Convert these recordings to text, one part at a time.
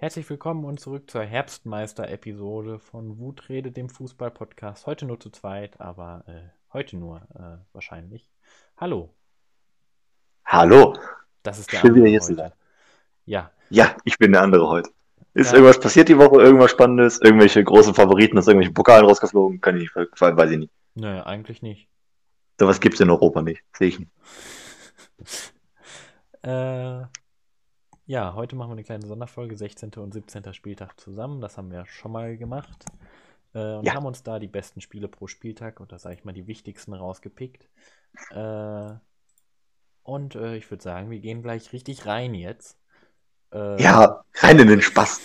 Herzlich willkommen und zurück zur Herbstmeister-Episode von Wutrede, dem Fußball-Podcast. Heute nur zu zweit, aber äh, heute nur äh, wahrscheinlich. Hallo. Hallo. Das ist der Schön, wieder andere hier zu heute. sein. Ja, Ja, ich bin der andere heute. Ist Ja. irgendwas passiert die Woche? Irgendwas Spannendes? Irgendwelche großen Favoriten aus irgendwelchen Pokalen rausgeflogen? Kann ich nicht, weiß ich nicht. nö, eigentlich nicht. Sowas gibt's in Europa nicht. Sehe ich nicht. Äh, ja, heute machen wir eine kleine Sonderfolge, 16. und 17. Spieltag zusammen. Das haben wir schon mal gemacht. Äh, und Ja. haben uns da die besten Spiele pro Spieltag oder sage ich mal die wichtigsten rausgepickt. Äh, und äh, ich würde sagen, wir gehen gleich richtig rein jetzt. Äh, Ja, rein in den Spaß.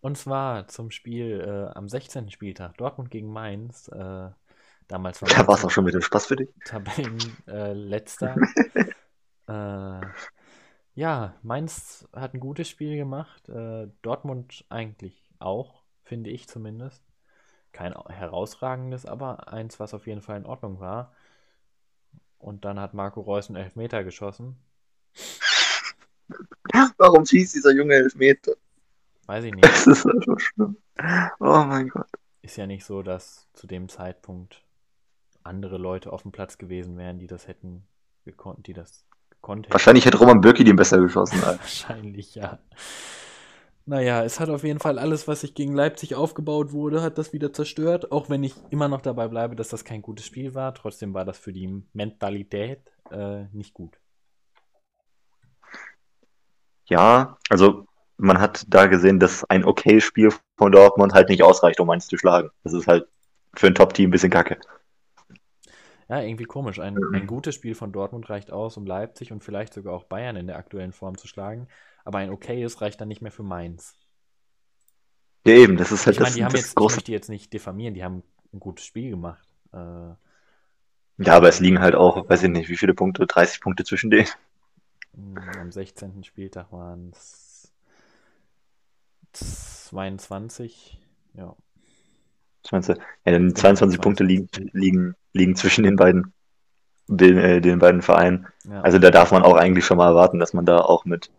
Und zwar zum Spiel äh, am 16. Spieltag, Dortmund gegen Mainz. Äh, damals war Da war's noch auch schon mit dem Spaß für dich. Tabellenletzter. Letzter. äh, ja, Mainz hat ein gutes Spiel gemacht. Äh, Dortmund eigentlich auch, finde ich zumindest. Kein herausragendes, aber eins, was auf jeden Fall in Ordnung war. Und dann hat Marco Reus einen Elfmeter geschossen. Warum schießt dieser Junge Elfmeter? Weiß ich nicht. Das ist einfach schlimm. Oh mein Gott. Ist ja nicht so, dass zu dem Zeitpunkt andere Leute auf dem Platz gewesen wären, die das hätten gekonnt, die das hätten. Wahrscheinlich hätte Roman Bürki den besser geschossen. Alter. Wahrscheinlich, ja. Naja, es hat auf jeden Fall alles, was sich gegen Leipzig aufgebaut wurde, hat das wieder zerstört. Auch wenn ich immer noch dabei bleibe, dass das kein gutes Spiel war. Trotzdem war das für die Mentalität äh, nicht gut. Ja, also man hat da gesehen, dass ein okay Spiel von Dortmund halt nicht ausreicht, um eins zu schlagen. Das ist halt für ein Top-Team ein bisschen kacke. Ja, irgendwie komisch. Ein, Mhm. ein gutes Spiel von Dortmund reicht aus, um Leipzig und vielleicht sogar auch Bayern in der aktuellen Form zu schlagen. Aber ein okayes reicht dann nicht mehr für Mainz. Ja, eben, das ist halt Ich meine, das, die haben das jetzt, ich große. möchte jetzt nicht diffamieren, die haben ein gutes Spiel gemacht. Äh, Ja, aber es liegen halt auch, weiß ich nicht, wie viele Punkte, 30 Punkte zwischen denen. mh, am 16. Spieltag waren es 22. Ja. Was meinst du? Ja, dann 22 Punkte liegen, liegen, liegen zwischen den beiden, den, äh, den beiden Vereinen. ja. Also da darf man auch eigentlich schon mal erwarten, dass man da auch mit,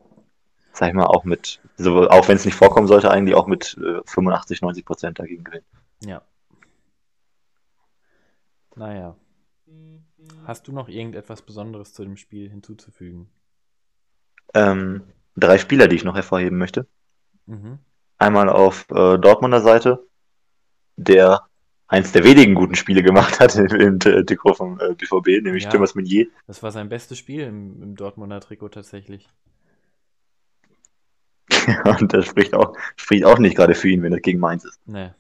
sag ich mal, auch mit, so, auch wenn es nicht vorkommen sollte, eigentlich auch mit äh, 85, 90 Prozent dagegen gewinnt. Ja. Naja. Hast du noch irgendetwas Besonderes zu dem Spiel hinzuzufügen? Ähm, drei Spieler, die ich noch hervorheben möchte. Mhm. Einmal auf äh, Dortmunder Seite, der eins der wenigen guten Spiele gemacht hat im, Trikot vom äh, BVB, nämlich Ja. Thomas Meunier. Das war sein bestes Spiel im, im Dortmunder Trikot tatsächlich. Und das spricht auch, spricht auch nicht gerade für ihn, wenn das gegen Mainz ist. Ne.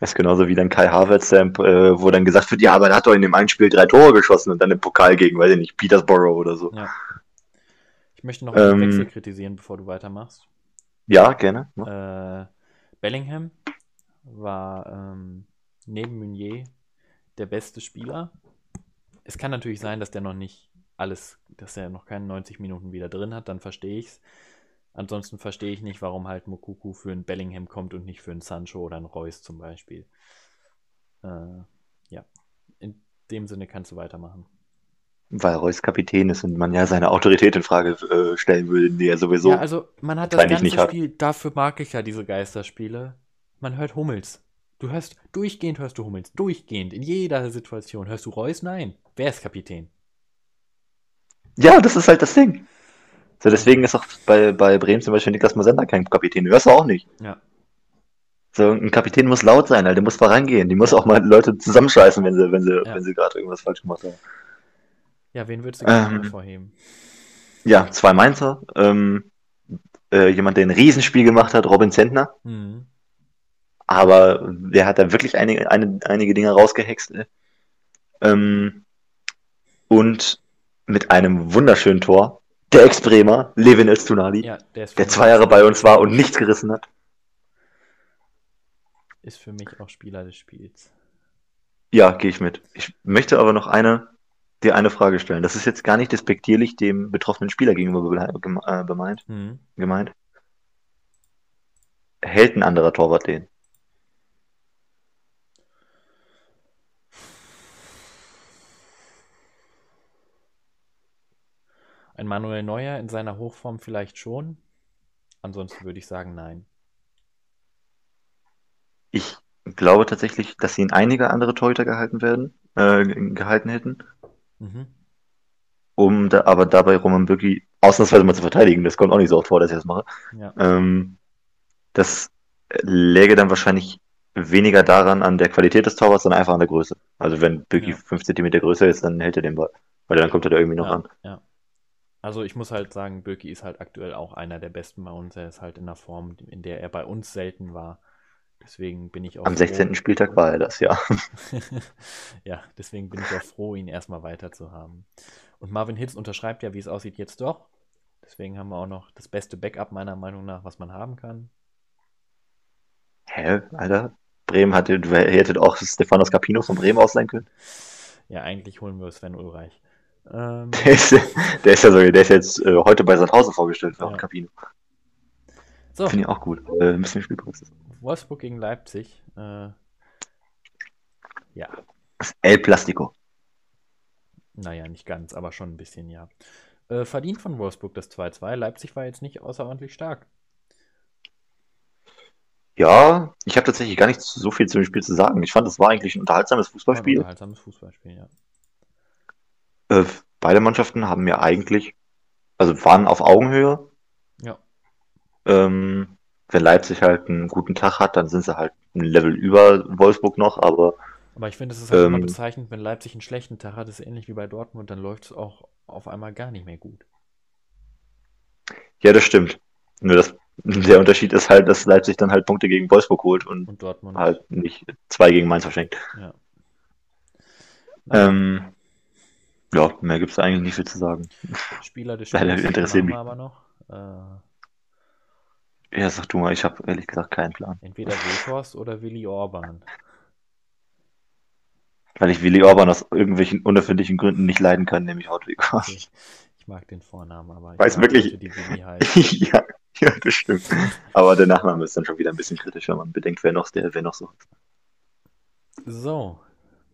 Das ist genauso wie dann Kai Havertz, der, äh, wo dann gesagt wird, ja, aber er hat doch in dem einen Spiel drei Tore geschossen und dann im Pokal gegen, weiß ich nicht, Petersborough oder so. Ja. Ich möchte noch einen Ähm. Wechsel kritisieren, bevor du weitermachst. Ja, gerne. Ja. Äh, Bellingham war ähm, neben Meunier der beste Spieler. Es kann natürlich sein, dass der noch nicht alles, dass er noch keine 90 Minuten wieder drin hat, dann verstehe ich's. Ansonsten verstehe ich nicht, warum halt Mokuku für einen Bellingham kommt und nicht für einen Sancho oder einen Reus zum Beispiel. Äh, ja, in dem Sinne kannst du weitermachen. Weil Reus Kapitän ist und man ja seine Autorität in Frage äh, stellen würde, die er sowieso. Ja, also man hat das ganze. Spiel, dafür mag ich ja diese Geisterspiele. Man hört Hummels. Du hörst, durchgehend hörst du Hummels. Durchgehend. In jeder Situation. Hörst du Reus? Nein. Wer ist Kapitän? Ja, das ist halt das Ding. So, deswegen ist auch bei, bei Bremen zum Beispiel Niklas Mosenda kein Kapitän. Hörst du auch nicht. Ja. So, ein Kapitän muss laut sein, Alter. Der muss vorangehen. Die muss auch mal Leute zusammenscheißen, wenn sie, wenn sie, Ja. wenn sie gerade irgendwas falsch gemacht haben. Ja, wen würdest du gerne Ähm. hervorheben? Ja, zwei Mainzer. Ähm, äh, jemand, der ein Riesenspiel gemacht hat, Robin Zentner. Mhm. Aber der hat da wirklich einige, eine, einige Dinge rausgehext. Ähm, und mit einem wunderschönen Tor, der Ex-Bremer, Levin Öztunali, Ja, der der zwei Jahre bei uns war und nichts gerissen hat. Ist für mich auch Spieler des Spiels. Ja, gehe ich mit. Ich möchte aber noch eine, dir eine Frage stellen. Das ist jetzt gar nicht despektierlich dem betroffenen Spieler gegenüber be- gem- äh, Mhm. gemeint. Hält ein anderer Torwart den? Ein Manuel Neuer in seiner Hochform vielleicht schon. ansonsten würde ich sagen, nein. Ich glaube tatsächlich, dass ihn einige andere Torhüter gehalten werden, äh, gehalten hätten. Mhm. Um da, aber dabei Roman Bürki ausnahmsweise mal zu verteidigen. Das kommt auch nicht so oft vor, dass ich das mache. Ja. Ähm, das läge dann wahrscheinlich weniger daran an der Qualität des Torwarts, sondern einfach an der Größe. Also wenn Bürki Ja. 5 cm größer ist, dann hält er den Ball. Weil dann kommt er da irgendwie noch ja, ran. ja. Also ich muss halt sagen, Bürki ist halt aktuell auch einer der besten bei uns. Er ist halt in einer Form, in der er bei uns selten war. Deswegen bin ich auch Am froh- 16. Spieltag war er das, ja. ja, deswegen bin ich auch froh, ihn erstmal weiter zu haben. Und Marvin Hitz unterschreibt ja, wie es aussieht, jetzt doch. Deswegen haben wir auch noch das beste Backup meiner Meinung nach, was man haben kann. Hä, Alter? Bremen hatte, du hättet auch Stefanos Capino von Bremen ausleihen können. Ja, eigentlich holen wir Sven Ulreich. Ähm, Der ist, der ist ja so, der ist jetzt äh, heute bei Sandhausen vorgestellt worden, Ja. Capino. so, Finde ich auch gut. Äh, ein bisschen Spielpraxis. Wolfsburg gegen Leipzig. Äh, ja, El Plastico. naja, nicht ganz, aber schon ein bisschen, ja. Äh, verdient von Wolfsburg das 2-2. Leipzig war jetzt nicht außerordentlich stark. Ja, ich habe tatsächlich gar nicht so viel zu dem Spiel zu sagen. Ich fand, es war eigentlich ein unterhaltsames War ein Fußballspiel. unterhaltsames Fußballspiel, ja. Äh, beide Mannschaften haben mir eigentlich, also waren auf Augenhöhe. Ja, Ähm, wenn Leipzig halt einen guten Tag hat, dann sind sie halt ein Level über Wolfsburg noch, aber aber ich finde, es ist halt immer Ähm, bezeichnend, wenn Leipzig einen schlechten Tag hat, ist ähnlich wie bei Dortmund, dann läuft es auch auf einmal gar nicht mehr gut. ja, das stimmt. Nur das, der Unterschied ist halt, dass Leipzig dann halt Punkte gegen Wolfsburg holt und Und Dortmund, halt nicht zwei gegen Mainz verschenkt. ja. Ähm, ja, mehr gibt's da eigentlich nicht viel zu sagen. Spieler des Spiels interessiert machen mich. aber noch. Äh, Ja, sag du mal, ich habe ehrlich gesagt keinen Plan. entweder Weghorst oder Willi Orban. Weil ich Willi Orban aus irgendwelchen unerfindlichen Gründen nicht leiden kann, nämlich Hartwig. Okay. Ich mag den Vornamen, aber ich Weiß wirklich- ja, ja, das stimmt. Aber der Nachname ist dann schon wieder ein bisschen kritisch, wenn man bedenkt, wer noch, der, wer noch so. So,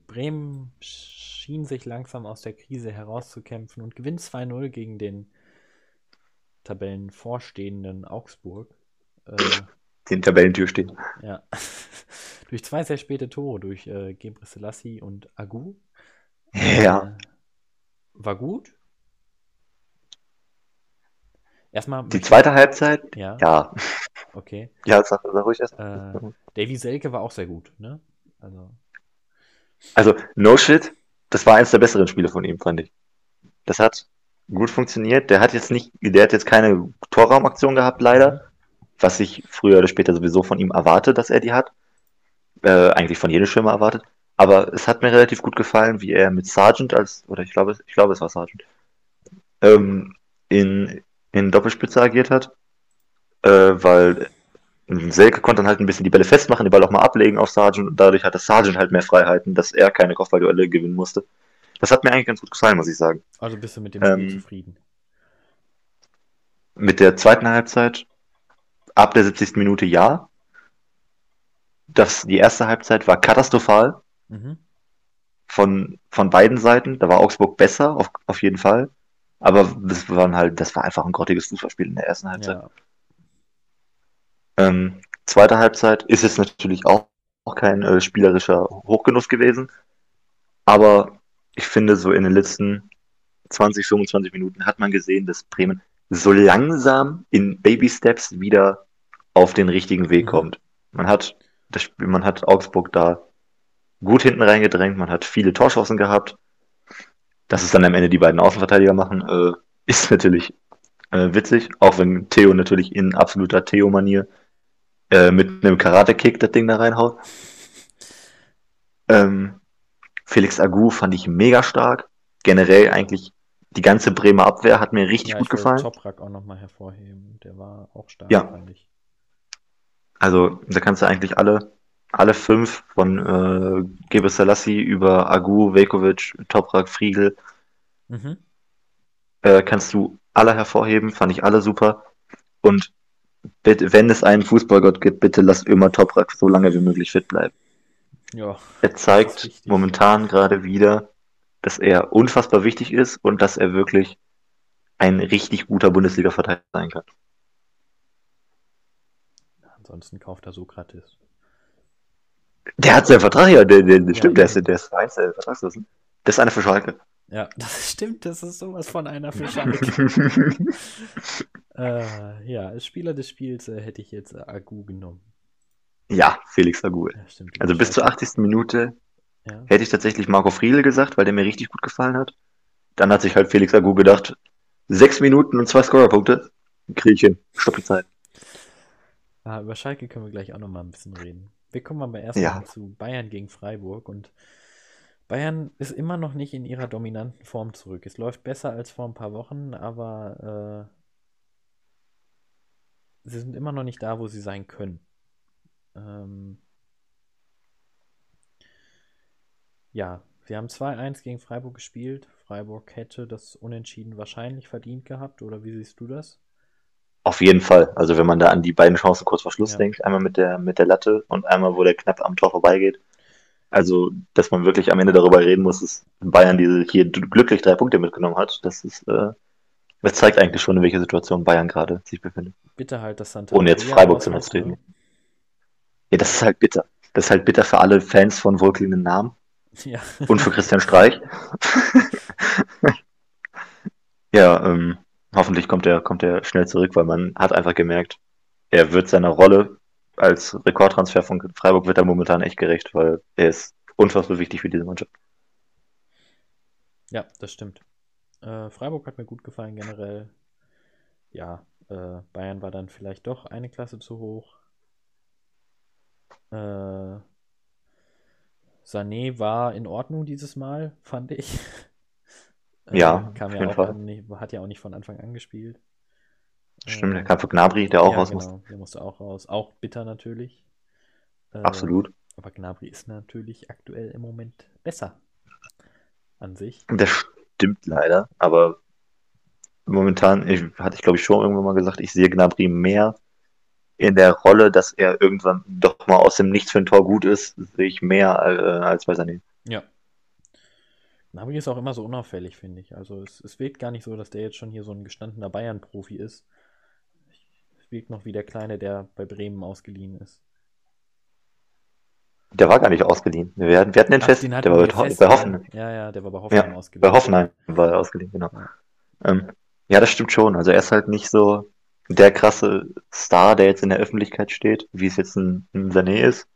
Bremen schien sich langsam aus der Krise herauszukämpfen und gewinnt 2-0 gegen den Tabellenvorstehenden Augsburg. Äh, Den Tabellentür stehen. ja. durch zwei sehr späte Tore, durch äh, Gebre Selassie und Agu. Ja. Äh, war gut. Erstmal Die zweite Halbzeit, Ja, ja. okay. Ja, sag, sag ruhig erst. Äh, Davy Selke war auch sehr gut, ne? Also, Also, no shit, das war eins der besseren Spiele von ihm, fand ich. Das hat gut funktioniert. Der hat jetzt nicht, der hat jetzt keine Torraumaktion gehabt, leider. Was ich früher oder später sowieso von ihm erwarte, dass er die hat. Äh, eigentlich von jedem Schwimmer erwartet. Aber es hat mir relativ gut gefallen, wie er mit Sargent als, oder ich glaube, ich glaube, es war Sargent, ähm, in, in Doppelspitze agiert hat. Äh, weil Selke konnte dann halt ein bisschen die Bälle festmachen, den Ball auch mal ablegen auf Sargent und dadurch hatte Sargent halt mehr Freiheiten, dass er keine Kopfballduelle gewinnen musste. Das hat mir eigentlich ganz gut gefallen, muss ich sagen. also bist du mit dem Ähm, Spiel zufrieden? Mit der zweiten Halbzeit, ab der 70. Minute ja. Das, die erste Halbzeit war katastrophal Mhm. von, von beiden Seiten. Da war Augsburg besser, auf, auf jeden Fall. Aber das waren halt, das war einfach ein grottiges Fußballspiel in der ersten Halbzeit. Ja, Ähm, zweite Halbzeit ist es natürlich auch, auch kein äh, spielerischer Hochgenuss gewesen. Aber ich finde, so in den letzten 20, 25 Minuten hat man gesehen, dass Bremen so langsam in Baby Steps wieder auf den richtigen Weg Mhm. kommt. Man hat das Spiel, man hat Augsburg da gut hinten reingedrängt, man hat viele Torschancen gehabt. Dass es dann am Ende die beiden Außenverteidiger machen, äh, ist natürlich äh, witzig, auch wenn Theo natürlich in absoluter Theo-Manier äh, mit einem Karate-Kick das Ding da reinhaut. Ähm, Felix Agu fand ich mega stark. Generell eigentlich die ganze Bremer Abwehr hat mir richtig ja gut gefallen. Toprak auch nochmal hervorheben. Der war auch stark, Ja. fand ich. Also da kannst du eigentlich alle, alle fünf von äh, Gebe Selassie über Agu, Vekovic, Toprak, Friedel, Mhm. äh, kannst du alle hervorheben, fand ich alle super. Und wenn es einen Fußballgott gibt, bitte lass immer Toprak so lange wie möglich fit bleiben. Ja, Er zeigt momentan gerade wieder, dass er unfassbar wichtig ist und dass er wirklich ein richtig guter Bundesliga-Verteidiger sein kann. ansonsten kauft er Sokrates. Der hat seinen Vertrag ja, der, der, der Ja, stimmt, der eben. ist, der ist eins der Vertragslosen. Das ist einer für Schalke. Ja, das stimmt, das ist sowas von einer für Schalke. äh, ja, als Spieler des Spiels äh, hätte ich jetzt äh, Agu genommen. ja, Felix Agu. Ja, stimmt. Also bis zur Schalke. 80. Minute Ja. hätte ich tatsächlich Marco Friedl gesagt, weil der mir richtig gut gefallen hat. Dann hat sich halt Felix Agu gedacht, sechs Minuten und zwei Scorerpunkte, kriege ich hin. Stopp die Zeit. Ah, über Schalke können wir gleich auch noch mal ein bisschen reden. Wir kommen aber erstmal Ja. zu Bayern gegen Freiburg und Bayern ist immer noch nicht in ihrer dominanten Form zurück. Es läuft besser als vor ein paar Wochen, aber äh, sie sind immer noch nicht da, wo sie sein können. Ähm, ja, sie haben 2-1 gegen Freiburg gespielt. Freiburg hätte das Unentschieden wahrscheinlich verdient gehabt, oder wie siehst du das? Auf jeden Fall. Also wenn man da an die beiden Chancen kurz vor Schluss Ja. denkt, einmal mit der, mit der Latte und einmal, wo der knapp am Tor vorbeigeht. Also, dass man wirklich am Ende darüber reden muss, dass Bayern diese hier glücklich drei Punkte mitgenommen hat, das ist, äh, das zeigt eigentlich schon, in welcher Situation Bayern gerade sich befindet. Bitte halt, dass Santa Ohne jetzt Freiburg zu zu treten. ne? Ja, das ist halt bitter. Das ist halt bitter für alle Fans von wohlklingenden Namen Ja. und für Christian Streich. ja, ähm, hoffentlich kommt er, kommt er schnell zurück, weil man hat einfach gemerkt, er wird seiner Rolle als Rekordtransfer von Freiburg wird er momentan echt gerecht, weil er ist unfassbar wichtig für diese Mannschaft. Ja, das stimmt. Äh, Freiburg hat mir gut gefallen generell. Ja, äh, Bayern war dann vielleicht doch eine Klasse zu hoch. Äh, Sané war in Ordnung dieses Mal, fand ich. Äh, Ja, kam auf ja auch nicht, hat ja auch nicht von Anfang an gespielt. Stimmt, der Äh, kam für Gnabry, der auch ja, raus genau, der musste auch raus. Auch bitter natürlich. Äh, Absolut. Aber Gnabry ist natürlich aktuell im Moment besser an sich. Das stimmt leider, aber momentan, ich, hatte ich glaube ich schon irgendwann mal gesagt, ich sehe Gnabry mehr in der Rolle, dass er irgendwann doch mal aus dem Nichts für ein Tor gut ist, sehe ich mehr äh, als bei Sané. Ja. Gnabry ist auch immer so unauffällig, finde ich. Also es, es wirkt gar nicht so, dass der jetzt schon hier so ein gestandener Bayern-Profi ist. Es wirkt noch wie der Kleine, der bei Bremen ausgeliehen ist. Der war gar nicht ausgeliehen. Wir hatten, wir hatten den Ach, fest, den der war bei, fest, bei ja. Hoffenheim. Ja, ja, der war bei Hoffenheim Ja, ausgeliehen. bei Hoffenheim war er ausgeliehen, genau. Ja. Ähm, ja, das stimmt schon. Also er ist halt nicht so der krasse Star, der jetzt in der Öffentlichkeit steht, wie es jetzt ein, ein Sané ist.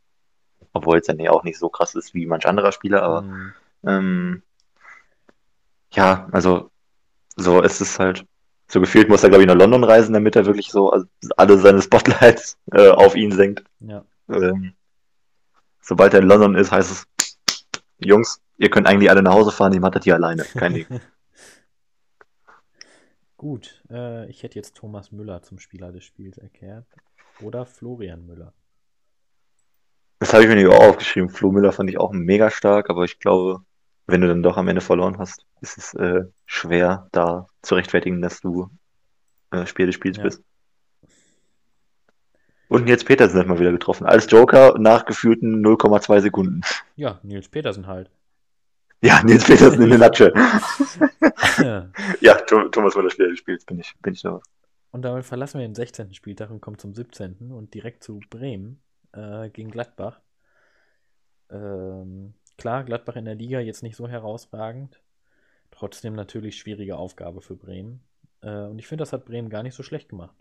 Obwohl jetzt Sané auch nicht so krass ist wie manch anderer Spieler, aber Hm, Ähm, ja, also so ist es halt. So gefühlt muss er, glaube ich, nach London reisen, damit er wirklich so alle seine Spotlights äh, auf ihn senkt. ja. Ähm, sobald er in London ist, heißt es, Jungs, ihr könnt eigentlich alle nach Hause fahren, ich mache das hier alleine. Kein Ding. Gut, äh, ich hätte jetzt Thomas Müller zum Spieler des Spiels erklärt. Oder Florian Müller. Das habe ich mir nicht auch aufgeschrieben. Flo Müller fand ich auch mega stark, aber ich glaube, wenn du dann doch am Ende verloren hast, ist es äh, schwer, da zu rechtfertigen, dass du äh, Spiel des Spiels Ja. bist. Und Nils Petersen hat mal wieder getroffen. Als Joker nach gefühlten 0,2 Sekunden. Ja, Nils Petersen halt. Ja, Nils Petersen in der Nutshell. Ja, Tho- Thomas Müller Spieler des Spiels, bin ich, bin ich da. Und damit verlassen wir den 16. Spieltag und kommen zum 17. und direkt zu Bremen äh, gegen Gladbach. Ähm, klar, Gladbach in der Liga jetzt nicht so herausragend. Trotzdem natürlich schwierige Aufgabe für Bremen. Äh, und ich finde, das hat Bremen gar nicht so schlecht gemacht.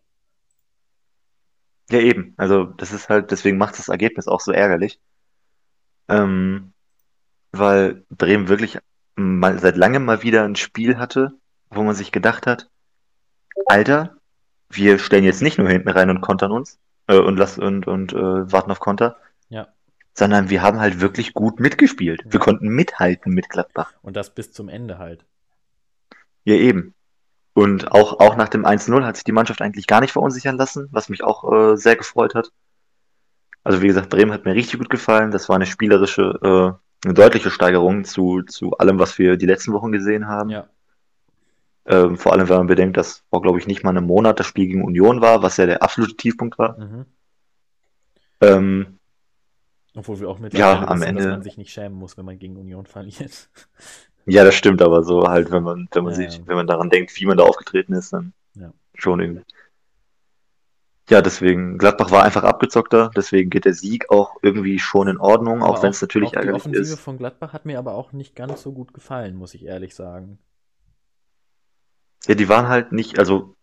Ja, eben. Also, das ist halt, deswegen macht das Ergebnis auch so ärgerlich. Ähm, weil Bremen wirklich mal seit langem mal wieder ein Spiel hatte, wo man sich gedacht hat, Alter, wir stellen jetzt nicht nur hinten rein und kontern uns äh, und lass und, und äh, warten auf Konter, Ja, sondern wir haben halt wirklich gut mitgespielt. Wir Ja. konnten mithalten mit Gladbach. und das bis zum Ende halt. Ja, eben. Und auch, auch nach dem 1-0 hat sich die Mannschaft eigentlich gar nicht verunsichern lassen, was mich auch äh, sehr gefreut hat. Also wie gesagt, Bremen hat mir richtig gut gefallen. Das war eine spielerische, äh, eine deutliche Steigerung zu, zu allem, was wir die letzten Wochen gesehen haben. Ja, Ähm, vor allem, wenn man bedenkt, dass vor, glaube ich, nicht mal einem Monat das Spiel gegen Union war, was ja der absolute Tiefpunkt war. mhm. Ähm, obwohl wir auch mittlerweile am wissen, dass Ende- man sich nicht schämen muss, wenn man gegen Union verliert. Ja, das stimmt, aber so halt, wenn man, wenn man Ja, sich, ja. wenn man daran denkt, wie man da aufgetreten ist, dann Ja. schon irgendwie. Ja, deswegen, Gladbach war einfach abgezockter, deswegen geht der Sieg auch irgendwie schon in Ordnung, Aber auch wenn es natürlich auch die ärgerlich Offensive ist. von Gladbach hat mir aber auch nicht ganz so gut gefallen, muss ich ehrlich sagen. Ja, die waren halt nicht, also,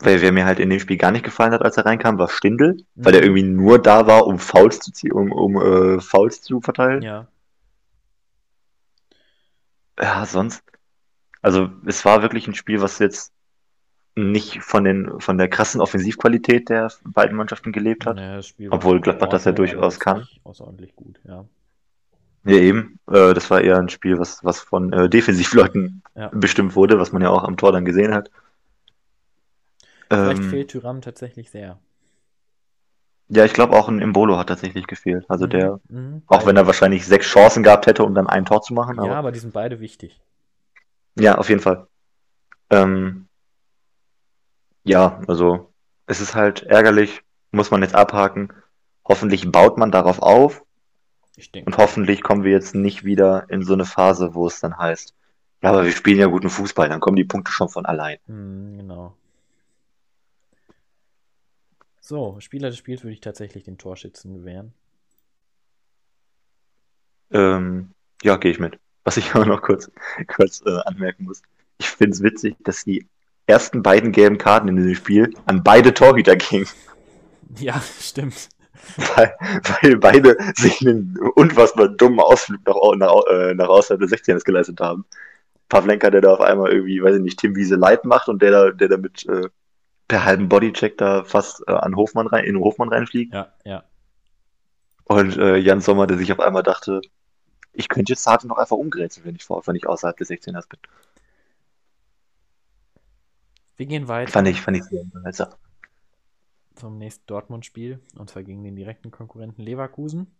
weil wer mir halt in dem Spiel gar nicht gefallen hat, als er reinkam, war Stindl, weil er Mhm. irgendwie nur da war, um Fouls zu ziehen, um, um äh, Fouls zu verteilen. Ja, Ja, sonst, also es war wirklich ein Spiel, was jetzt nicht von den, von der krassen Offensivqualität der beiden Mannschaften gelebt hat. war Obwohl Gladbach das ja durchaus kann. außerordentlich gut, ja. Ja, eben. Äh, das war eher ein Spiel, was, was von äh, Defensivleuten Ja. bestimmt wurde, was man ja auch am Tor dann gesehen hat. Vielleicht Ähm, fehlt Tyram tatsächlich sehr. Ja, ich glaube auch ein Imbolo hat tatsächlich gefehlt. Also Mhm, der, mhm, auch wenn er wahrscheinlich sechs Chancen gehabt hätte, um dann ein Tor zu machen, Ja, aber aber die sind beide wichtig. ja, auf jeden Fall. Ähm, ja, also es ist halt ärgerlich, muss man jetzt abhaken. Hoffentlich baut man darauf auf Ich denke. und hoffentlich kommen wir jetzt nicht wieder in so eine Phase, wo es dann heißt, ja, aber wir spielen ja guten Fußball, dann kommen die Punkte schon von allein. Mhm, genau. So, Spieler des Spiels würde ich tatsächlich den Torschützen gewähren. Ähm, ja, gehe ich mit. Was ich aber noch kurz, kurz äh, anmerken muss. Ich finde es witzig, dass die ersten beiden gelben Karten in diesem Spiel an beide Torhüter gingen, Ja, stimmt. weil, weil beide sich einen unfassbar dummen Ausflug nach, nach, äh, nach außerhalb des 16 geleistet haben. Pavlenka, der da auf einmal irgendwie, weiß ich nicht, Tim Wiese Light macht und der da, der da mit äh, per halben Bodycheck da fast äh, an Hofmann rein, in Hofmann reinfliegt. Ja, ja. Und äh, Jan Sommer, der sich auf einmal dachte, ich könnte jetzt Harte noch einfach umgrätseln, wenn ich, vor, wenn ich außerhalb des 16ers bin. Wir gehen weiter Fand ich, fand ich sehr unterhaltsam. zum nächsten Dortmund-Spiel und zwar gegen den direkten Konkurrenten Leverkusen.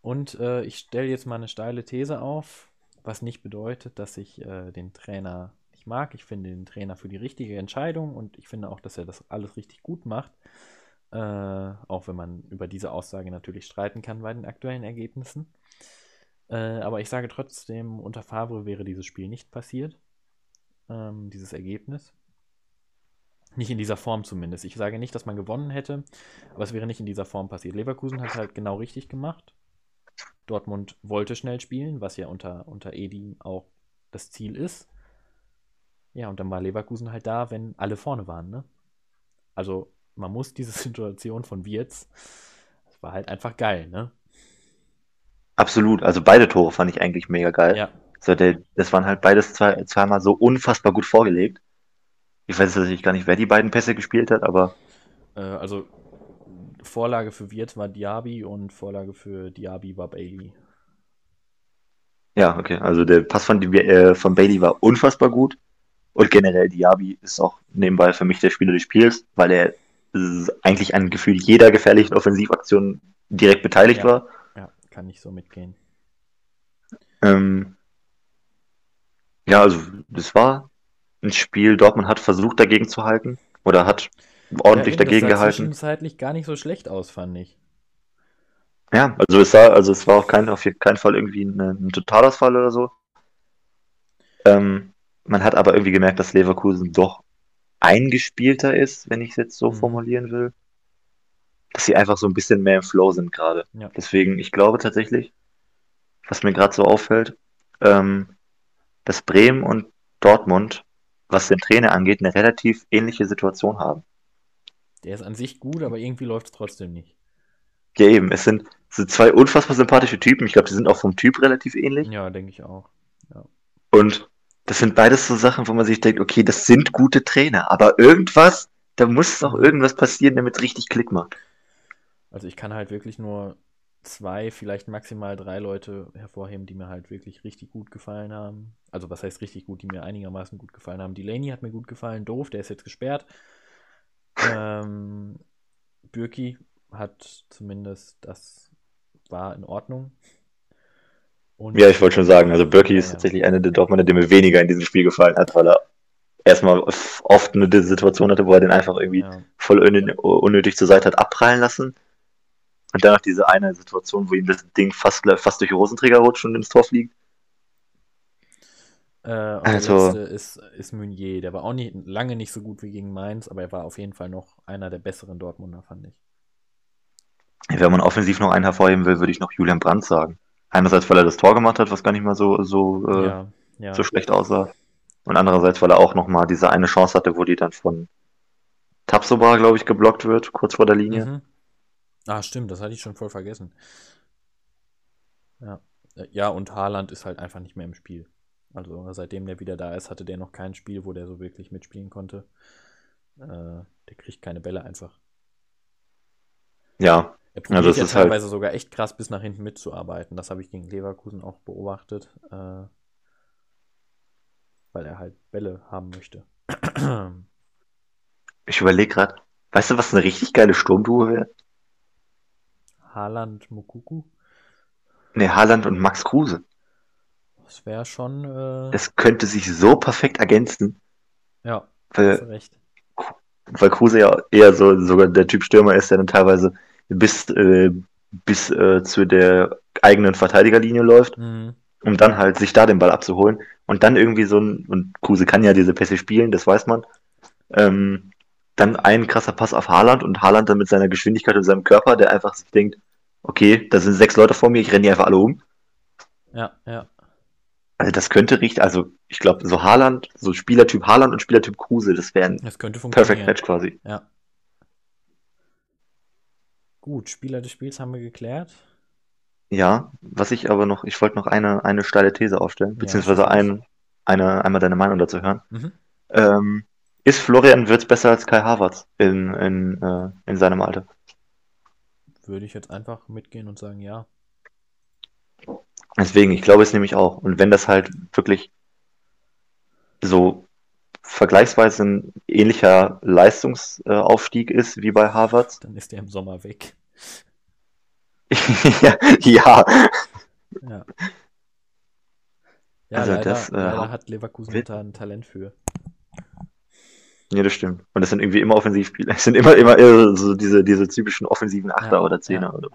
Und äh, ich stelle jetzt mal eine steile These auf, was nicht bedeutet, dass ich äh, den Trainer mag. Ich finde den Trainer für die richtige Entscheidung und ich finde auch, dass er das alles richtig gut macht. Äh, auch wenn man über diese Aussage natürlich streiten kann bei den aktuellen Ergebnissen. Äh, aber ich sage trotzdem, unter Favre wäre dieses Spiel nicht passiert. Ähm, dieses Ergebnis. Nicht in dieser Form zumindest. Ich sage nicht, dass man gewonnen hätte, aber es wäre nicht in dieser Form passiert. Leverkusen hat halt genau richtig gemacht. Dortmund wollte schnell spielen, was ja unter, unter Edi auch das Ziel ist. Ja, und dann war Leverkusen halt da, wenn alle vorne waren, ne? Also, man muss diese Situation von Wirtz, das war halt einfach geil, ne? Absolut. Also beide Tore fand ich eigentlich mega geil. Ja, So, der, das waren halt beides zwei, zweimal so unfassbar gut vorgelegt. Ich weiß tatsächlich gar nicht, wer die beiden Pässe gespielt hat, aber äh, also Vorlage für Wirtz war Diaby und Vorlage für Diaby war Bailey. ja, okay. Also der Pass von, äh, von Bailey war unfassbar gut. Und generell Diaby ist auch nebenbei für mich der Spieler des Spiels, weil er eigentlich an gefühlt jeder gefährlichen Offensivaktion direkt beteiligt Ja. war. Ja, kann ich so mitgehen. Ähm, ja, also das war ein Spiel, Dortmund hat versucht dagegen zu halten oder hat ordentlich Ja, eben, dagegen das sah gehalten. zwischenzeitlich gar nicht so schlecht aus, fand ich. Ja, also es war, also es war auch kein, auf keinen Fall irgendwie ein, ein Totalausfall oder so. Ähm, man hat aber irgendwie gemerkt, dass Leverkusen doch eingespielter ist, wenn ich es jetzt so Mhm. formulieren will. Dass sie einfach so ein bisschen mehr im Flow sind gerade. Ja. Deswegen, ich glaube tatsächlich, was mir gerade so auffällt, ähm, dass Bremen und Dortmund, was den Trainer angeht, eine relativ ähnliche Situation haben. Der ist an sich gut, aber irgendwie läuft es trotzdem nicht. Ja, eben, es sind, es sind zwei unfassbar sympathische Typen. Ich glaube, die sind auch vom Typ relativ ähnlich. Ja, denke ich auch. Und das sind beides so Sachen, wo man sich denkt, okay, das sind gute Trainer, aber irgendwas, da muss doch irgendwas passieren, damit es richtig Klick macht. Also ich kann halt wirklich nur zwei, vielleicht maximal drei Leute hervorheben, die mir halt wirklich richtig gut gefallen haben. Also was heißt richtig gut, die mir einigermaßen gut gefallen haben. Delaney hat mir gut gefallen, doof, der ist jetzt gesperrt. Ähm, Bürki hat zumindest, das war in Ordnung. Und Ja, ich wollte schon sagen, also Birki ist Ja, tatsächlich einer der Dortmunder, der mir weniger in diesem Spiel gefallen hat, weil er erstmal oft eine Situation hatte, wo er den einfach irgendwie ja, voll unnö- unnötig zur Seite hat abprallen lassen. Und dann noch diese eine Situation, wo ihm das Ding fast, fast durch die Hosenträger rutscht und ins Tor fliegt. Äh, und Also- ist, ist Meunier. Der war auch nicht, lange nicht so gut wie gegen Mainz, aber er war auf jeden Fall noch einer der besseren Dortmunder, fand ich. Wenn man offensiv noch einen hervorheben will, würde ich noch Julian Brandt sagen. Einerseits, weil er das Tor gemacht hat, was gar nicht mal so, so, äh, ja, ja. so schlecht aussah. Und andererseits, weil er auch nochmal diese eine Chance hatte, wo die dann von Tapsoba, glaube ich, geblockt wird, kurz vor der Linie. Mhm. Ah, stimmt, das hatte ich schon voll vergessen. Ja. Ja, und Haaland ist halt einfach nicht mehr im Spiel. Also seitdem der wieder da ist, hatte der noch kein Spiel, wo der so wirklich mitspielen konnte. Äh, der kriegt keine Bälle einfach. Ja, Er probiert ja ist halt- teilweise sogar echt krass bis nach hinten mitzuarbeiten. Das habe ich gegen Leverkusen auch beobachtet. Äh, weil er halt Bälle haben möchte. ich überlege gerade, weißt du, was eine richtig geile Sturmduo wäre? Haaland, Mukuku. Ne, Haaland und Max Kruse. Das wäre schon. Äh, Das könnte sich so perfekt ergänzen, ja, weil hast du recht. weil Kruse ja eher so sogar der Typ Stürmer ist, der dann teilweise bis, äh, bis äh, zu der eigenen Verteidigerlinie läuft, Mhm. um dann halt sich da den Ball abzuholen und dann irgendwie so ein, und Kruse kann ja diese Pässe spielen, das weiß man, ähm, dann ein krasser Pass auf Haaland und Haaland dann mit seiner Geschwindigkeit und seinem Körper, der einfach sich denkt, okay, da sind sechs Leute vor mir, ich renne die einfach alle um. Ja, ja. Also das könnte richtig, also ich glaube, so Haaland, so Spielertyp Haaland und Spielertyp Kruse, das wären Das könnte Perfect. Match quasi. Ja. Gut, Spieler des Spiels haben wir geklärt. Ja, was ich aber noch, ich wollte noch eine, eine steile These aufstellen, Ja, beziehungsweise los. ein, eine, einmal deine Meinung dazu hören. Mhm. Ähm, ist Florian Wirtz besser als Kai Havertz in, in, äh, in seinem Alter? Würde ich jetzt einfach mitgehen und sagen, ja. Deswegen, ich glaube es nämlich auch. Und wenn das halt wirklich so vergleichsweise ein ähnlicher Leistungsaufstieg ist wie bei Havertz, Dann ist der im Sommer weg. ja, ja, Ja. Also leider, das, äh, leider hat Leverkusen da ein Talent für. Ja, das stimmt. Und das sind irgendwie immer Offensivspieler. Es sind immer, immer so diese, diese typischen offensiven Achter Ja, oder Zehner. ja. Oder...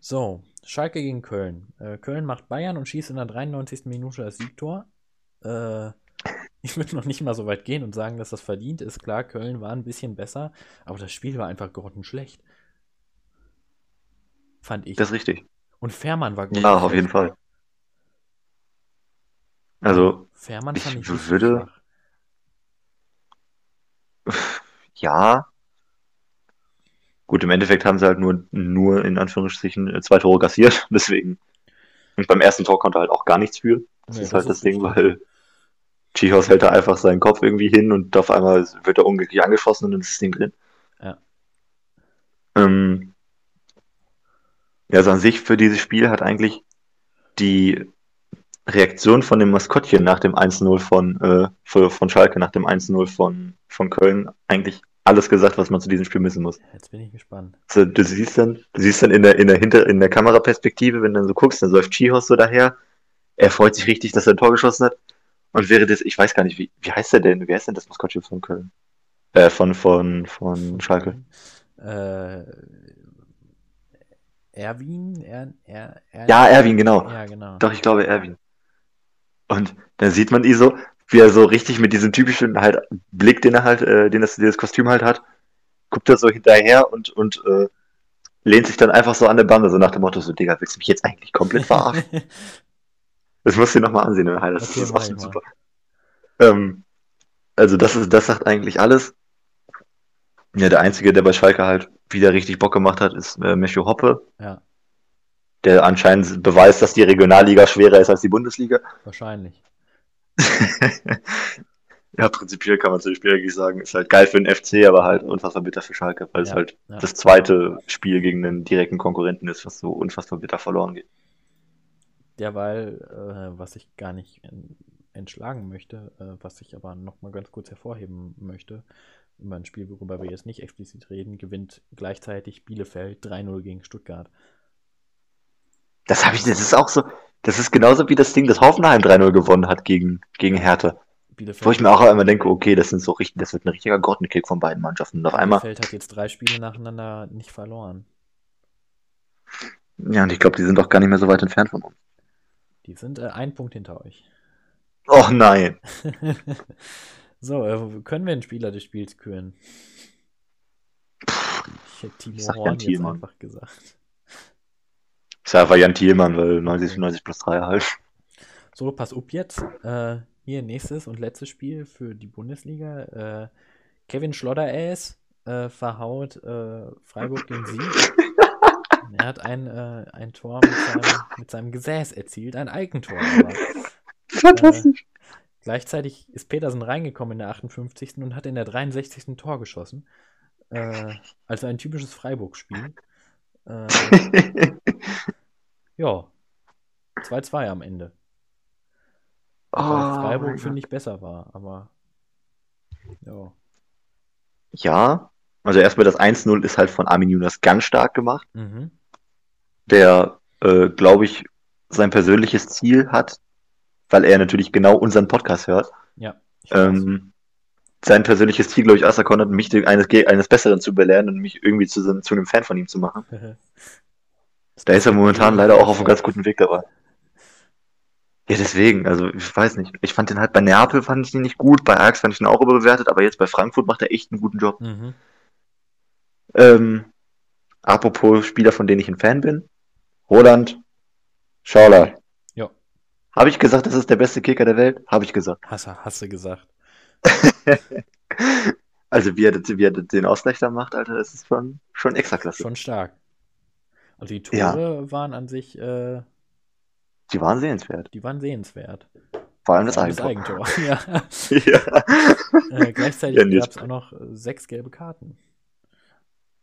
So, Schalke gegen Köln. Äh, Köln macht Bayern und schießt in der 93. Minute das Siegtor. Äh, ich würde noch nicht mal so weit gehen und sagen, dass das verdient ist. Klar, Köln war ein bisschen besser, aber das Spiel war einfach grottenschlecht. Fand ich. Das ist richtig. und Fährmann war Ja, auf jeden Fall. Also, Fährmann ich fand ich würde- ja. Gut, im Endeffekt haben sie halt nur, nur in Anführungsstrichen äh, zwei Tore kassiert. Deswegen. Und beim ersten Tor konnte halt auch gar nichts für. Das Nee, ist halt das Ding, richtig. weil Chihos hält da einfach seinen Kopf irgendwie hin und auf einmal wird er unglücklich angeschossen und dann ist das Ding drin. Ja. Ähm, ja, also an sich für dieses Spiel hat eigentlich die Reaktion von dem Maskottchen nach dem 1-0 von, äh, von Schalke, nach dem 1-0 von, von Köln eigentlich alles gesagt, was man zu diesem Spiel wissen muss. Jetzt bin ich gespannt. Also, du siehst dann, du siehst dann in der, in der Hinter, in der Kameraperspektive, wenn du dann so guckst, dann läuft Chihos so daher. Er freut sich richtig, dass er ein Tor geschossen hat. Und wäre das, ich weiß gar nicht, wie, wie heißt er denn? Wie heißt denn das Maskottchen von Köln? Äh, von, von, von Schalke. Äh, Erwin? Er, er, er, Ja, Erwin, genau. Ja, genau. Doch, ich glaube Erwin. Und dann sieht man ihn so, wie er so richtig mit diesem typischen halt Blick, den er halt, äh, den das, dieses Kostüm halt hat, guckt er so hinterher und, und äh, lehnt sich dann einfach so an der Bande, so nach dem Motto, so, Digga, willst du mich jetzt eigentlich komplett verarschen? Das musst du dir nochmal ansehen, im Highlights. Okay, das ist mach absolut ich mal. super. Ähm, also das ist, das sagt eigentlich alles. Ja, der Einzige, der bei Schalke halt wieder richtig Bock gemacht hat, ist äh, Mecho Hoppe, ja, der anscheinend beweist, dass die Regionalliga schwerer ist als die Bundesliga. wahrscheinlich. ja, prinzipiell kann man zu dem Spiel eigentlich sagen, ist halt geil für den FC, aber halt unfassbar bitter für Schalke, weil es Ja, halt ja. das zweite Spiel gegen einen direkten Konkurrenten ist, was so unfassbar bitter verloren geht. Derweil, äh, was ich gar nicht en- entschlagen möchte, äh, was ich aber nochmal ganz kurz hervorheben möchte, über ein Spiel, worüber wir jetzt nicht explizit reden, gewinnt gleichzeitig Bielefeld 3-0 gegen Stuttgart. Das habe ich, das ist auch so, das ist genauso wie das Ding, das Hoffenheim 3-0 gewonnen hat gegen, gegen Hertha. Bielefeld, Wo ich mir auch immer denke, okay, das sind so richtig, das wird ein richtiger Grottenkick von beiden Mannschaften. Und auf einmal, Bielefeld hat jetzt drei Spiele nacheinander nicht verloren. ja, und ich glaube, die sind auch gar nicht mehr so weit entfernt von uns. Die sind äh, ein Punkt hinter euch. Oh nein. so, äh, können wir einen Spieler des Spiels küren? Ich hätte Timo Ich sag Horn jetzt einfach gesagt. Ich sag einfach Jan Thielmann, weil 90, 90 plus 3 halt. So, pass up jetzt. Äh, hier nächstes und letztes Spiel für die Bundesliga. Äh, Kevin Schlotteräs äh, verhaut äh, Freiburg den Sieg. er hat ein, äh, ein Tor mit seinem, mit seinem Gesäß erzielt, ein Eigentor. Aber, Fantastisch. gleichzeitig ist Petersen reingekommen in der 58. und hat in der 63. ein Tor geschossen. Äh, also ein typisches Freiburg-Spiel. Äh, ja, 2-2 am Ende. Oh, Freiburg, finde ich, besser war, aber ja. Ja, also erstmal das 1-0 ist halt von Armin Jonas ganz stark gemacht, Mhm. Der, äh, glaube ich, sein persönliches Ziel hat, weil er natürlich genau unseren Podcast hört. Ja. Ähm, sein persönliches Ziel, glaube ich, auserkoren hat, mich eines, eines Besseren zu belehren und mich irgendwie zu, zu einem Fan von ihm zu machen. Da ist er momentan leider auch auf einem ganz guten Weg dabei. Ja, deswegen, also ich weiß nicht. Ich fand den halt bei Neapel fand ich ihn nicht gut, bei Ajax fand ich ihn auch überbewertet, aber jetzt bei Frankfurt macht er echt einen guten Job. Mhm. Ähm, apropos Spieler, von denen ich ein Fan bin. Roland Schauler. Ja. Habe ich gesagt, das ist der beste Kicker der Welt? Habe ich gesagt. Hast, du- hast du gesagt. Also wie er, das- wie er den Ausgleich da macht, Alter, das ist schon, schon extra klasse. Schon stark. Also die Ja. Tore waren an sich, äh, Die waren sehenswert. die waren sehenswert. Vor allem das Vor allem Eigentor. Eigentor. ja. Ja. Äh, gleichzeitig Ja, gab es auch noch sechs gelbe Karten.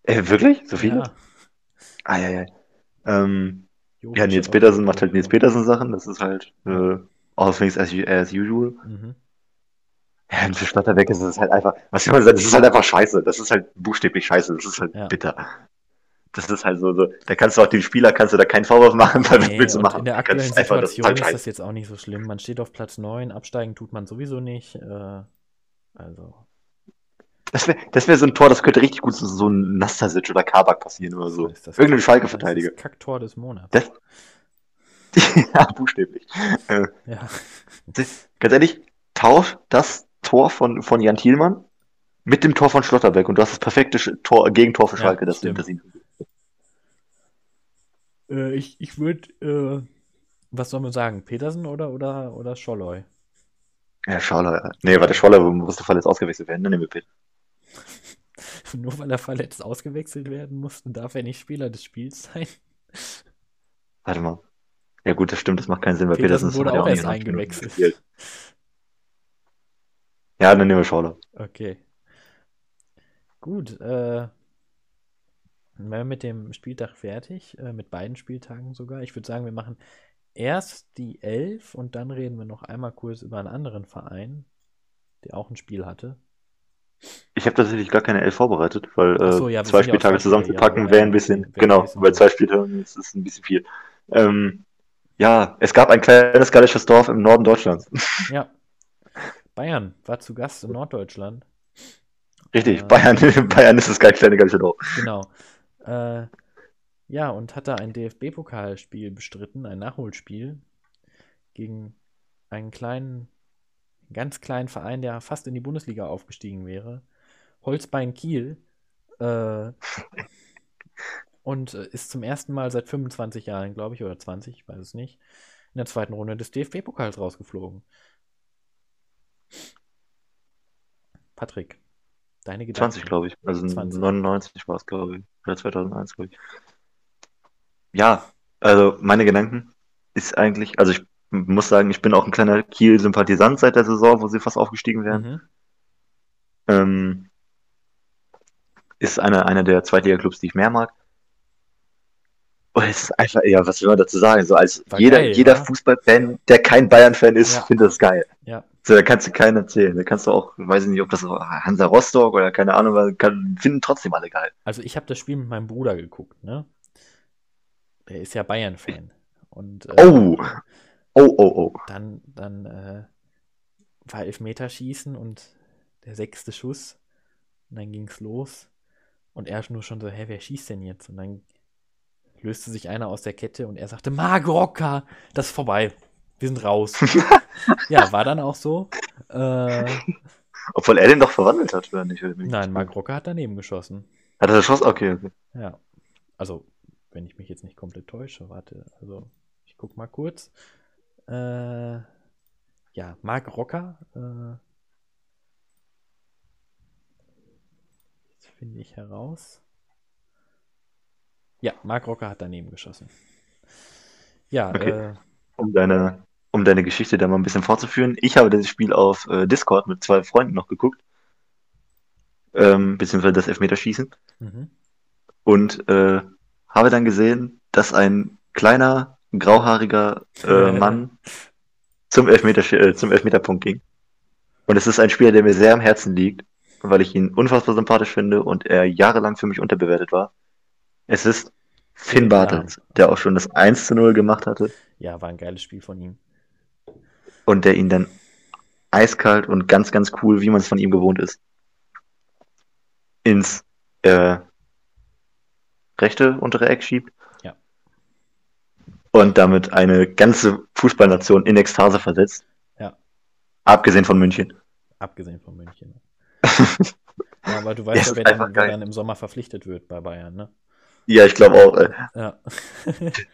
Äh, wirklich? So viele? Ja. Ah, ja, ja. Ähm, ja, Nils. Petersen macht halt Nils Petersen Sachen. Das ist halt äh, all things as, as usual. Mhm. Ja, und für Schlotterbeck ist es halt einfach, was soll man sagen, das ist halt einfach scheiße. Das ist halt buchstäblich scheiße. Das ist halt Ja. bitter. Das ist halt so, so, da kannst du auch dem Spieler, kannst du da keinen Vorwurf machen, weil was Nee, willst du machen? in der Du kannst aktuellen einfach, das ist Situation halt ist das jetzt auch nicht so schlimm. Man steht auf Platz 9, absteigen tut man sowieso nicht. Äh, also, Das wäre das wär so ein Tor, das könnte richtig gut so, so ein Nastasic oder Kabak passieren oder so. ist das Irgendein das Schalke-Verteidiger. ist das Kacktor des Monats. Das- ja, buchstäblich. Äh, Ja. ganz ehrlich, tausch das Tor von, von Jan Thielmann mit dem Tor von Schlotterbeck und du hast das perfekte Tor, Gegentor für Ja, Schalke, das stimmt. das ihn. Äh, ich ich würde, äh, was soll man sagen? Petersen oder, oder, oder Scholloy? Ja, Schauler. Nee, warte, Scholler musste verletzt ausgewechselt werden. Dann nehmen wir Pitt. Nur weil er verletzt ausgewechselt werden musste, darf er nicht Spieler des Spiels sein. Warte mal. Ja gut, das stimmt, das macht keinen Sinn, weil Petersen Petersen wurde auch nicht erst 90 Minuten eingewechselt. Ja, dann nehmen wir Schauler. Okay. Gut, äh, wenn wir mit dem Spieltag fertig, äh, mit beiden Spieltagen sogar. Ich würde sagen, wir machen erst die Elf und dann reden wir noch einmal kurz über einen anderen Verein, der auch ein Spiel hatte. Ich habe tatsächlich gar keine Elf vorbereitet, weil Ach äh, so, ja, zwei Spieltage zusammenzupacken ja, wäre ein bisschen, genau, bei zwei Spieltagen ist es ein bisschen viel. Ähm, ja, es gab ein kleines gallisches Dorf im Norden Deutschlands. Ja. Bayern war zu Gast in Norddeutschland. Richtig, Ja. Bayern, Bayern ist das kleine gallische Dorf. Genau. Äh, ja, und hat da ein DFB-Pokalspiel bestritten, ein Nachholspiel gegen einen kleinen, ganz kleinen Verein, der fast in die Bundesliga aufgestiegen wäre. Holzbein Kiel. Äh, und äh, ist zum ersten Mal seit 25 Jahren, glaube ich, oder 20, ich weiß es nicht, in der zweiten Runde des DFB-Pokals rausgeflogen. Patrick, deine Gedanken? 20, glaube ich. Also 20. 99 war es, glaube ich. Oder 2001, glaube ich. Ja, also meine Gedanken ist eigentlich, also ich muss sagen, ich bin auch ein kleiner Kiel-Sympathisant seit der Saison, wo sie fast aufgestiegen wären. Mhm. Ähm, ist einer, einer der Zweitliga-Clubs, die ich mehr mag. Und es ist einfach, ja, was will man dazu sagen? So als War jeder, geil, jeder ja. Fußballfan, der kein Bayern-Fan ist, Ja. findet das geil. Ja. So, da kannst du keinen erzählen. Da kannst du auch, weiß ich nicht, ob das Hansa Rostock oder keine Ahnung, kann, finden trotzdem alle geil. Also ich habe das Spiel mit meinem Bruder geguckt, ne? Der ist ja Bayern-Fan. Und äh, Oh! Oh, oh, oh. dann, dann äh, war Elfmeterschießen und der sechste Schuss. Und dann ging's los. Und er nur schon so, hä, wer schießt denn jetzt? Und dann löste sich einer aus der Kette und er sagte, Rocker, das ist vorbei. Die sind raus. ja, war dann auch so. Äh, Obwohl er den doch verwandelt hat, oder nicht? nein, Marc Rocker hat daneben geschossen. Hat er geschossen? Okay, okay. Ja. Also, wenn ich mich jetzt nicht komplett täusche, warte. Also, ich guck mal kurz. Äh, ja, Marc Rocker. Äh, jetzt finde ich heraus. Ja, Marc Rocker hat daneben geschossen. Ja, Okay. äh, Um deine, um deine Geschichte da mal ein bisschen fortzuführen. Ich habe das Spiel auf äh, Discord mit zwei Freunden noch geguckt. Ähm, beziehungsweise das Elfmeterschießen. mhm. Und äh, habe dann gesehen, dass ein kleiner, grauhaariger äh, Mann zum, Elfmeter, äh, zum Elfmeterpunkt ging. Und es ist ein Spieler, der mir sehr am Herzen liegt, weil ich ihn unfassbar sympathisch finde und er jahrelang für mich unterbewertet war. Es ist Finn Bartels, der auch schon das 1 zu 0 gemacht hatte ja, war ein geiles Spiel von ihm. und der ihn dann eiskalt und ganz, ganz cool, wie man es von ihm gewohnt ist, ins äh, rechte untere Eck schiebt. Und damit eine ganze Fußballnation in Ekstase versetzt. Ja. Abgesehen von München. Abgesehen von München. ja, aber du weißt ja, wer, dann, wer dann im Sommer verpflichtet wird bei Bayern, ne? Ja, ich glaube auch. Äh, Ja.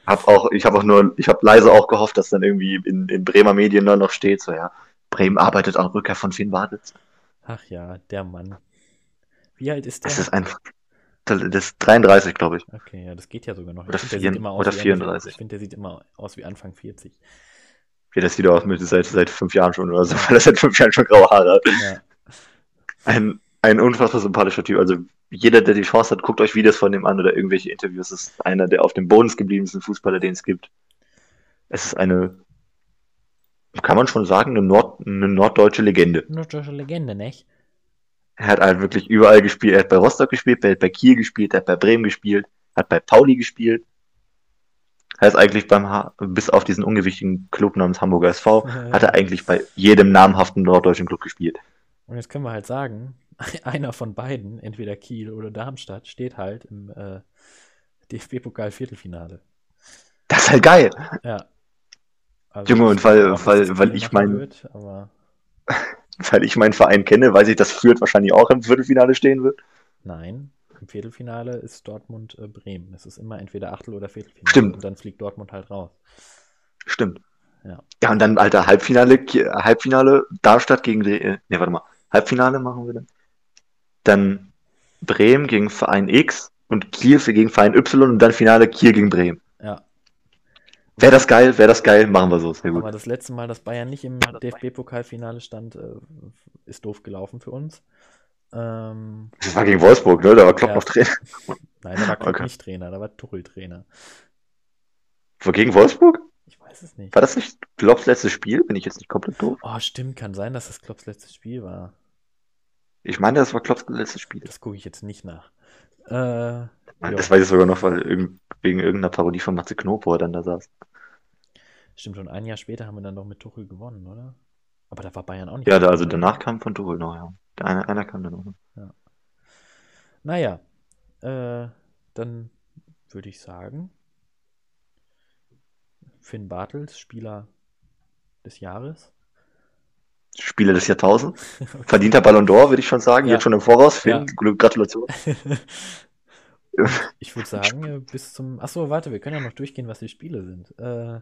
hab auch, ich habe auch nur, ich habe leise auch gehofft, dass dann irgendwie in, in Bremer Medien dann noch steht, so ja, Bremen arbeitet an Rückkehr von Finn Bartels. Ach ja, der Mann. Wie alt ist der? Das ist einfach, das ist 33, glaube ich. Okay, ja, das geht ja sogar noch. Oder Ich find, vier- oder wie 34. Ich finde, der sieht immer aus wie Anfang 40. Ja, das sieht aus mit seit, seit fünf Jahren schon oder so, weil er seit fünf Jahren schon graue Haare hat. Ja, Ein, ein unfassbar sympathischer Typ. Also jeder, der die Chance hat, guckt euch Videos von dem an oder irgendwelche Interviews. Das ist einer der auf dem Boden gebliebensten Fußballer, den es gibt. Es ist eine, kann man schon sagen, eine, Nord, eine norddeutsche Legende. nur deutsche Legende, nicht? Er hat halt wirklich überall gespielt. Er hat bei Rostock gespielt, er hat bei Kiel gespielt, er hat bei Bremen gespielt, hat bei Pauli gespielt. Er ist eigentlich beim, H bis auf diesen ungewichtigen Club namens Hamburger SV, hat er eigentlich bei jedem namhaften norddeutschen Club gespielt. Und jetzt können wir halt sagen, einer von beiden, entweder Kiel oder Darmstadt, steht halt im äh, DFB-Pokal-Viertelfinale. Das ist halt geil. Ja. Also Junge, und weil- weil- weil ich machen mein- wird, aber Weil ich meinen Verein kenne, weiß ich, dass Fürth wahrscheinlich auch im Viertelfinale stehen wird. nein, im Viertelfinale ist Dortmund äh, Bremen. Es ist immer entweder Achtel- oder Viertelfinale. Stimmt. Und dann fliegt Dortmund halt raus. Stimmt. Ja. Ja, und dann, Alter, Halbfinale, Halbfinale, Darmstadt gegen, die- äh, ne, warte mal, Halbfinale machen wir dann. Dann Bremen gegen Verein X und Kiel gegen Verein Y und dann Finale Kiel gegen Bremen. Wäre das geil, wäre das geil, machen wir so, sehr gut. Aber das letzte Mal, dass Bayern nicht im DFB-Pokalfinale stand, äh, ist doof gelaufen für uns. Ähm, Das war gegen Wolfsburg, ne? Da war Klopp Ja. noch Trainer. nein, da war Klopp Okay. nicht Trainer, da war Tuchel Trainer. War gegen Wolfsburg? Ich weiß es nicht. War das nicht Klopps letztes Spiel? Bin ich jetzt nicht komplett doof? Oh, stimmt, kann sein, dass das Klopps letztes Spiel war. Ich meine, das war Klopps letztes Spiel. Das gucke ich jetzt nicht nach. Äh. Das weiß ich sogar noch, weil irgend, wegen irgendeiner Parodie von Matze Knob, wo er dann da saß. Stimmt, schon ein Jahr später haben wir dann doch mit Tuchel gewonnen, oder? Aber da war Bayern auch nicht. Ja, da, also danach kam von Tuchel noch, ja. Einer, einer kam dann noch. Naja, äh, dann würde ich sagen, Finn Bartels, Spieler des Jahres. Spieler des Jahrtausends. Verdienter Ballon d'Or, würde ich schon sagen. Ja. Jetzt schon im Voraus. Finn, Ja. Gratulation. Ich würde sagen, äh, bis zum. Achso, warte, wir können ja noch durchgehen, was die Spiele sind. Äh,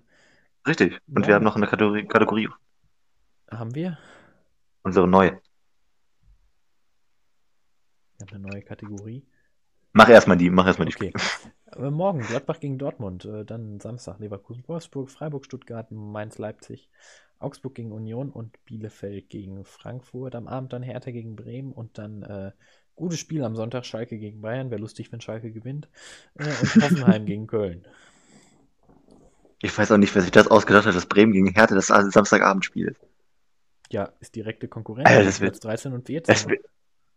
Richtig. Und Ja. wir haben noch eine Kategorie, Kategorie. haben wir? Unsere neue. Wir haben eine neue Kategorie. Mach erstmal die, mach erstmal die Okay. Äh, morgen Gladbach gegen Dortmund, äh, dann Samstag Leverkusen, Wolfsburg, Freiburg, Stuttgart, Mainz, Leipzig, Augsburg gegen Union und Bielefeld gegen Frankfurt. Am Abend dann Hertha gegen Bremen und dann äh, gutes Spiel am Sonntag Schalke gegen Bayern. Wäre lustig, wenn Schalke gewinnt. Äh, und Hoffenheim gegen Köln. Ich weiß auch nicht, wer sich das ausgedacht hat, dass Bremen gegen Hertha das Samstagabendspiel ist. Ja, ist direkte Konkurrenz. Alter, das wird- 13 und 14. Es wird,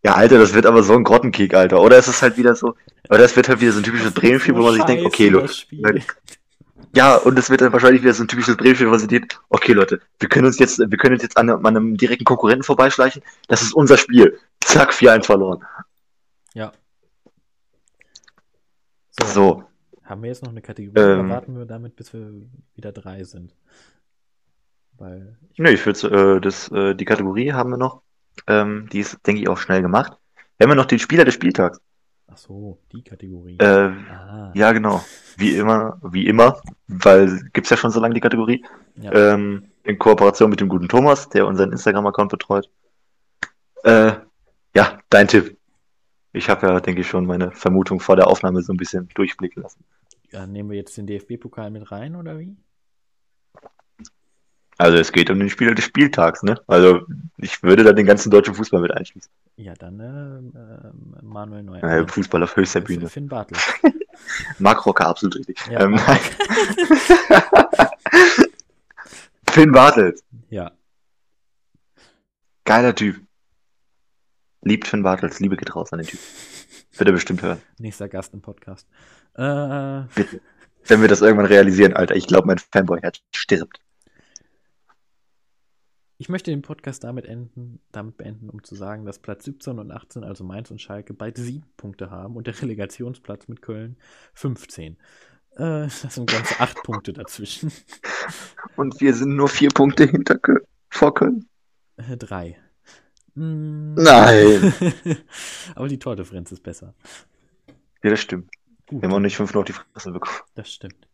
ja, Alter, das wird aber so ein Grottenkick, Alter. Oder ist es halt wieder so, oder es wird halt wieder so ein typisches Bremen-Spiel, wo man sich denkt, okay, Leute. Ja, und es wird dann wahrscheinlich wieder so ein typisches Bremen-Spiel, sich denkt, okay, Leute, wir können uns jetzt, wir können uns jetzt an, an einem direkten Konkurrenten vorbeischleichen. Das ist unser Spiel. Zack, 4-1 verloren. Ja. So, So, haben wir jetzt noch eine Kategorie oder Ähm. warten wir damit, bis wir wieder drei sind? Weil ich, Nö, ich würde äh, das, äh, die Kategorie haben wir noch. Ähm, die ist, denke ich, auch schnell gemacht. Wir haben ja noch den Spieler des Spieltags. Ach so, die Kategorie. Äh, ah, ja, genau. Wie immer, wie immer, weil gibt's ja schon so lange die Kategorie. ja. Ähm, in Kooperation mit dem guten Thomas, der unseren Instagram-Account betreut. Äh, ja, dein Tipp. Ich habe ja, denke ich, schon meine Vermutung vor der Aufnahme so ein bisschen durchblicken lassen. ja, nehmen wir jetzt den DFB-Pokal mit rein, oder wie? Also es geht um den Spieler des Spieltags, ne? Also ich würde da den ganzen deutschen Fußball mit einschließen. Ja, dann äh, Manuel Neuer. Äh, Fußball auf höchster Bühne. Finn Bartel. Marc Rocker, absolut richtig. Ja, ähm. Finn Bartels, Ja, geiler Typ. Liebt Finn Bartels, Liebe geht raus an den Typ. Wird er bestimmt hören. nächster Gast im Podcast. Äh, Bitte. Wenn wir das irgendwann realisieren, Alter, ich glaube, mein Fanboy-Herz stirbt. Ich möchte den Podcast damit, enden, damit beenden, um zu sagen, dass Platz 17 und 18, also Mainz und Schalke, beide sieben Punkte haben und der Relegationsplatz mit Köln 15. Äh, das sind ganze acht Punkte dazwischen. Und wir sind nur vier Punkte hinter Köln, vor Köln. Äh, drei. Mm. Nein. Aber die Tordifferenz ist besser. Ja, das stimmt. Gut, haben auch nicht fünf auf die Fresse bekommen. das stimmt.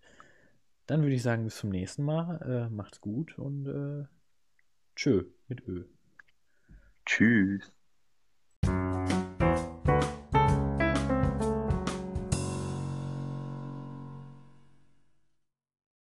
Dann würde ich sagen, bis zum nächsten Mal. Äh, macht's gut und äh, tschö mit Ö. Tschüss.